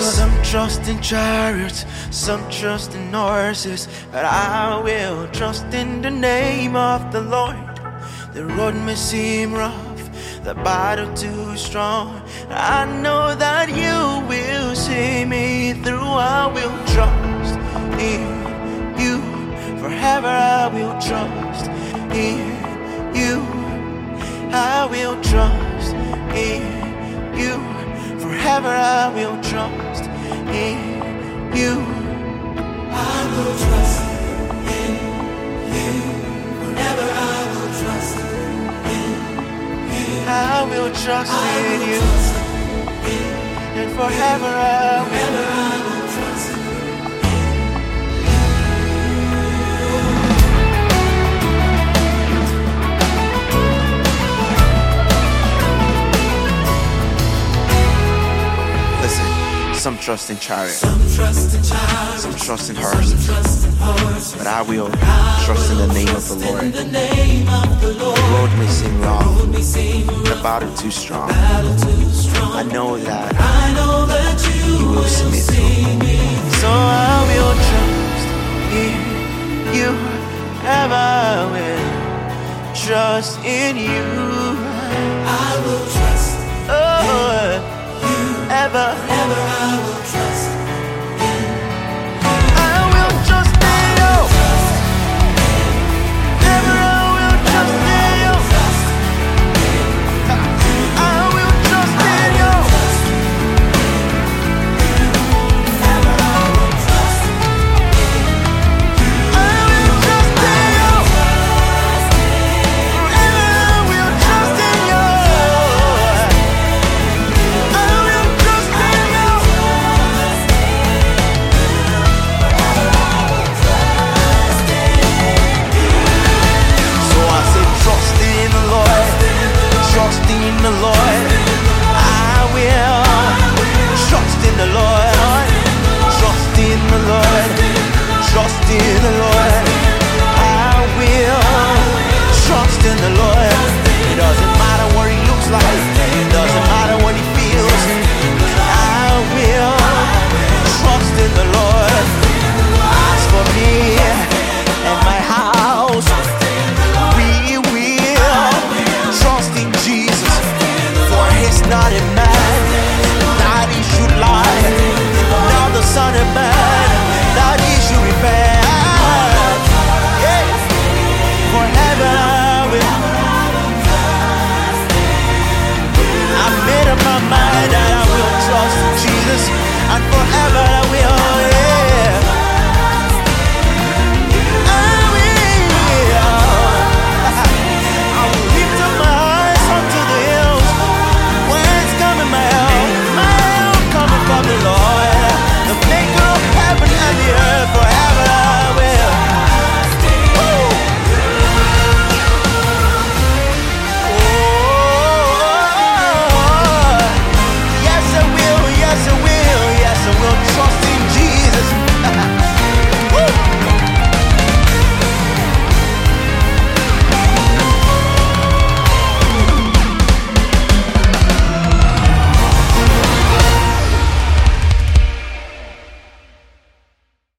Some trust in chariots, some trust in horses, but I will trust in the name of the Lord. The road may seem rough, the battle too strong. I know that you will see me through. I will trust in you forever. I will trust in you. I will trust in you forever. I will trust in you. I will trust will trust I in will you, trust in and forever I will. Forever I will Listen, some trust in chariots, Some trust in chariots, some trust in horses, trust in horses. but I will trust in the name of the Lord. The name of the Lord, The road may seem long, we seem the battle too strong. battle too strong. I know that I know that you you will see me through. So I will trust in you, ever I will trust in you. I will trust. Oh, ever. Ever I will trust in the Lord. As for me and my house, we will trust in Jesus, for He's not a man that He should lie, nor the Son of Man that He should repent. Yeah. Forever I will. Made up my mind that I will trust in Jesus, and forever.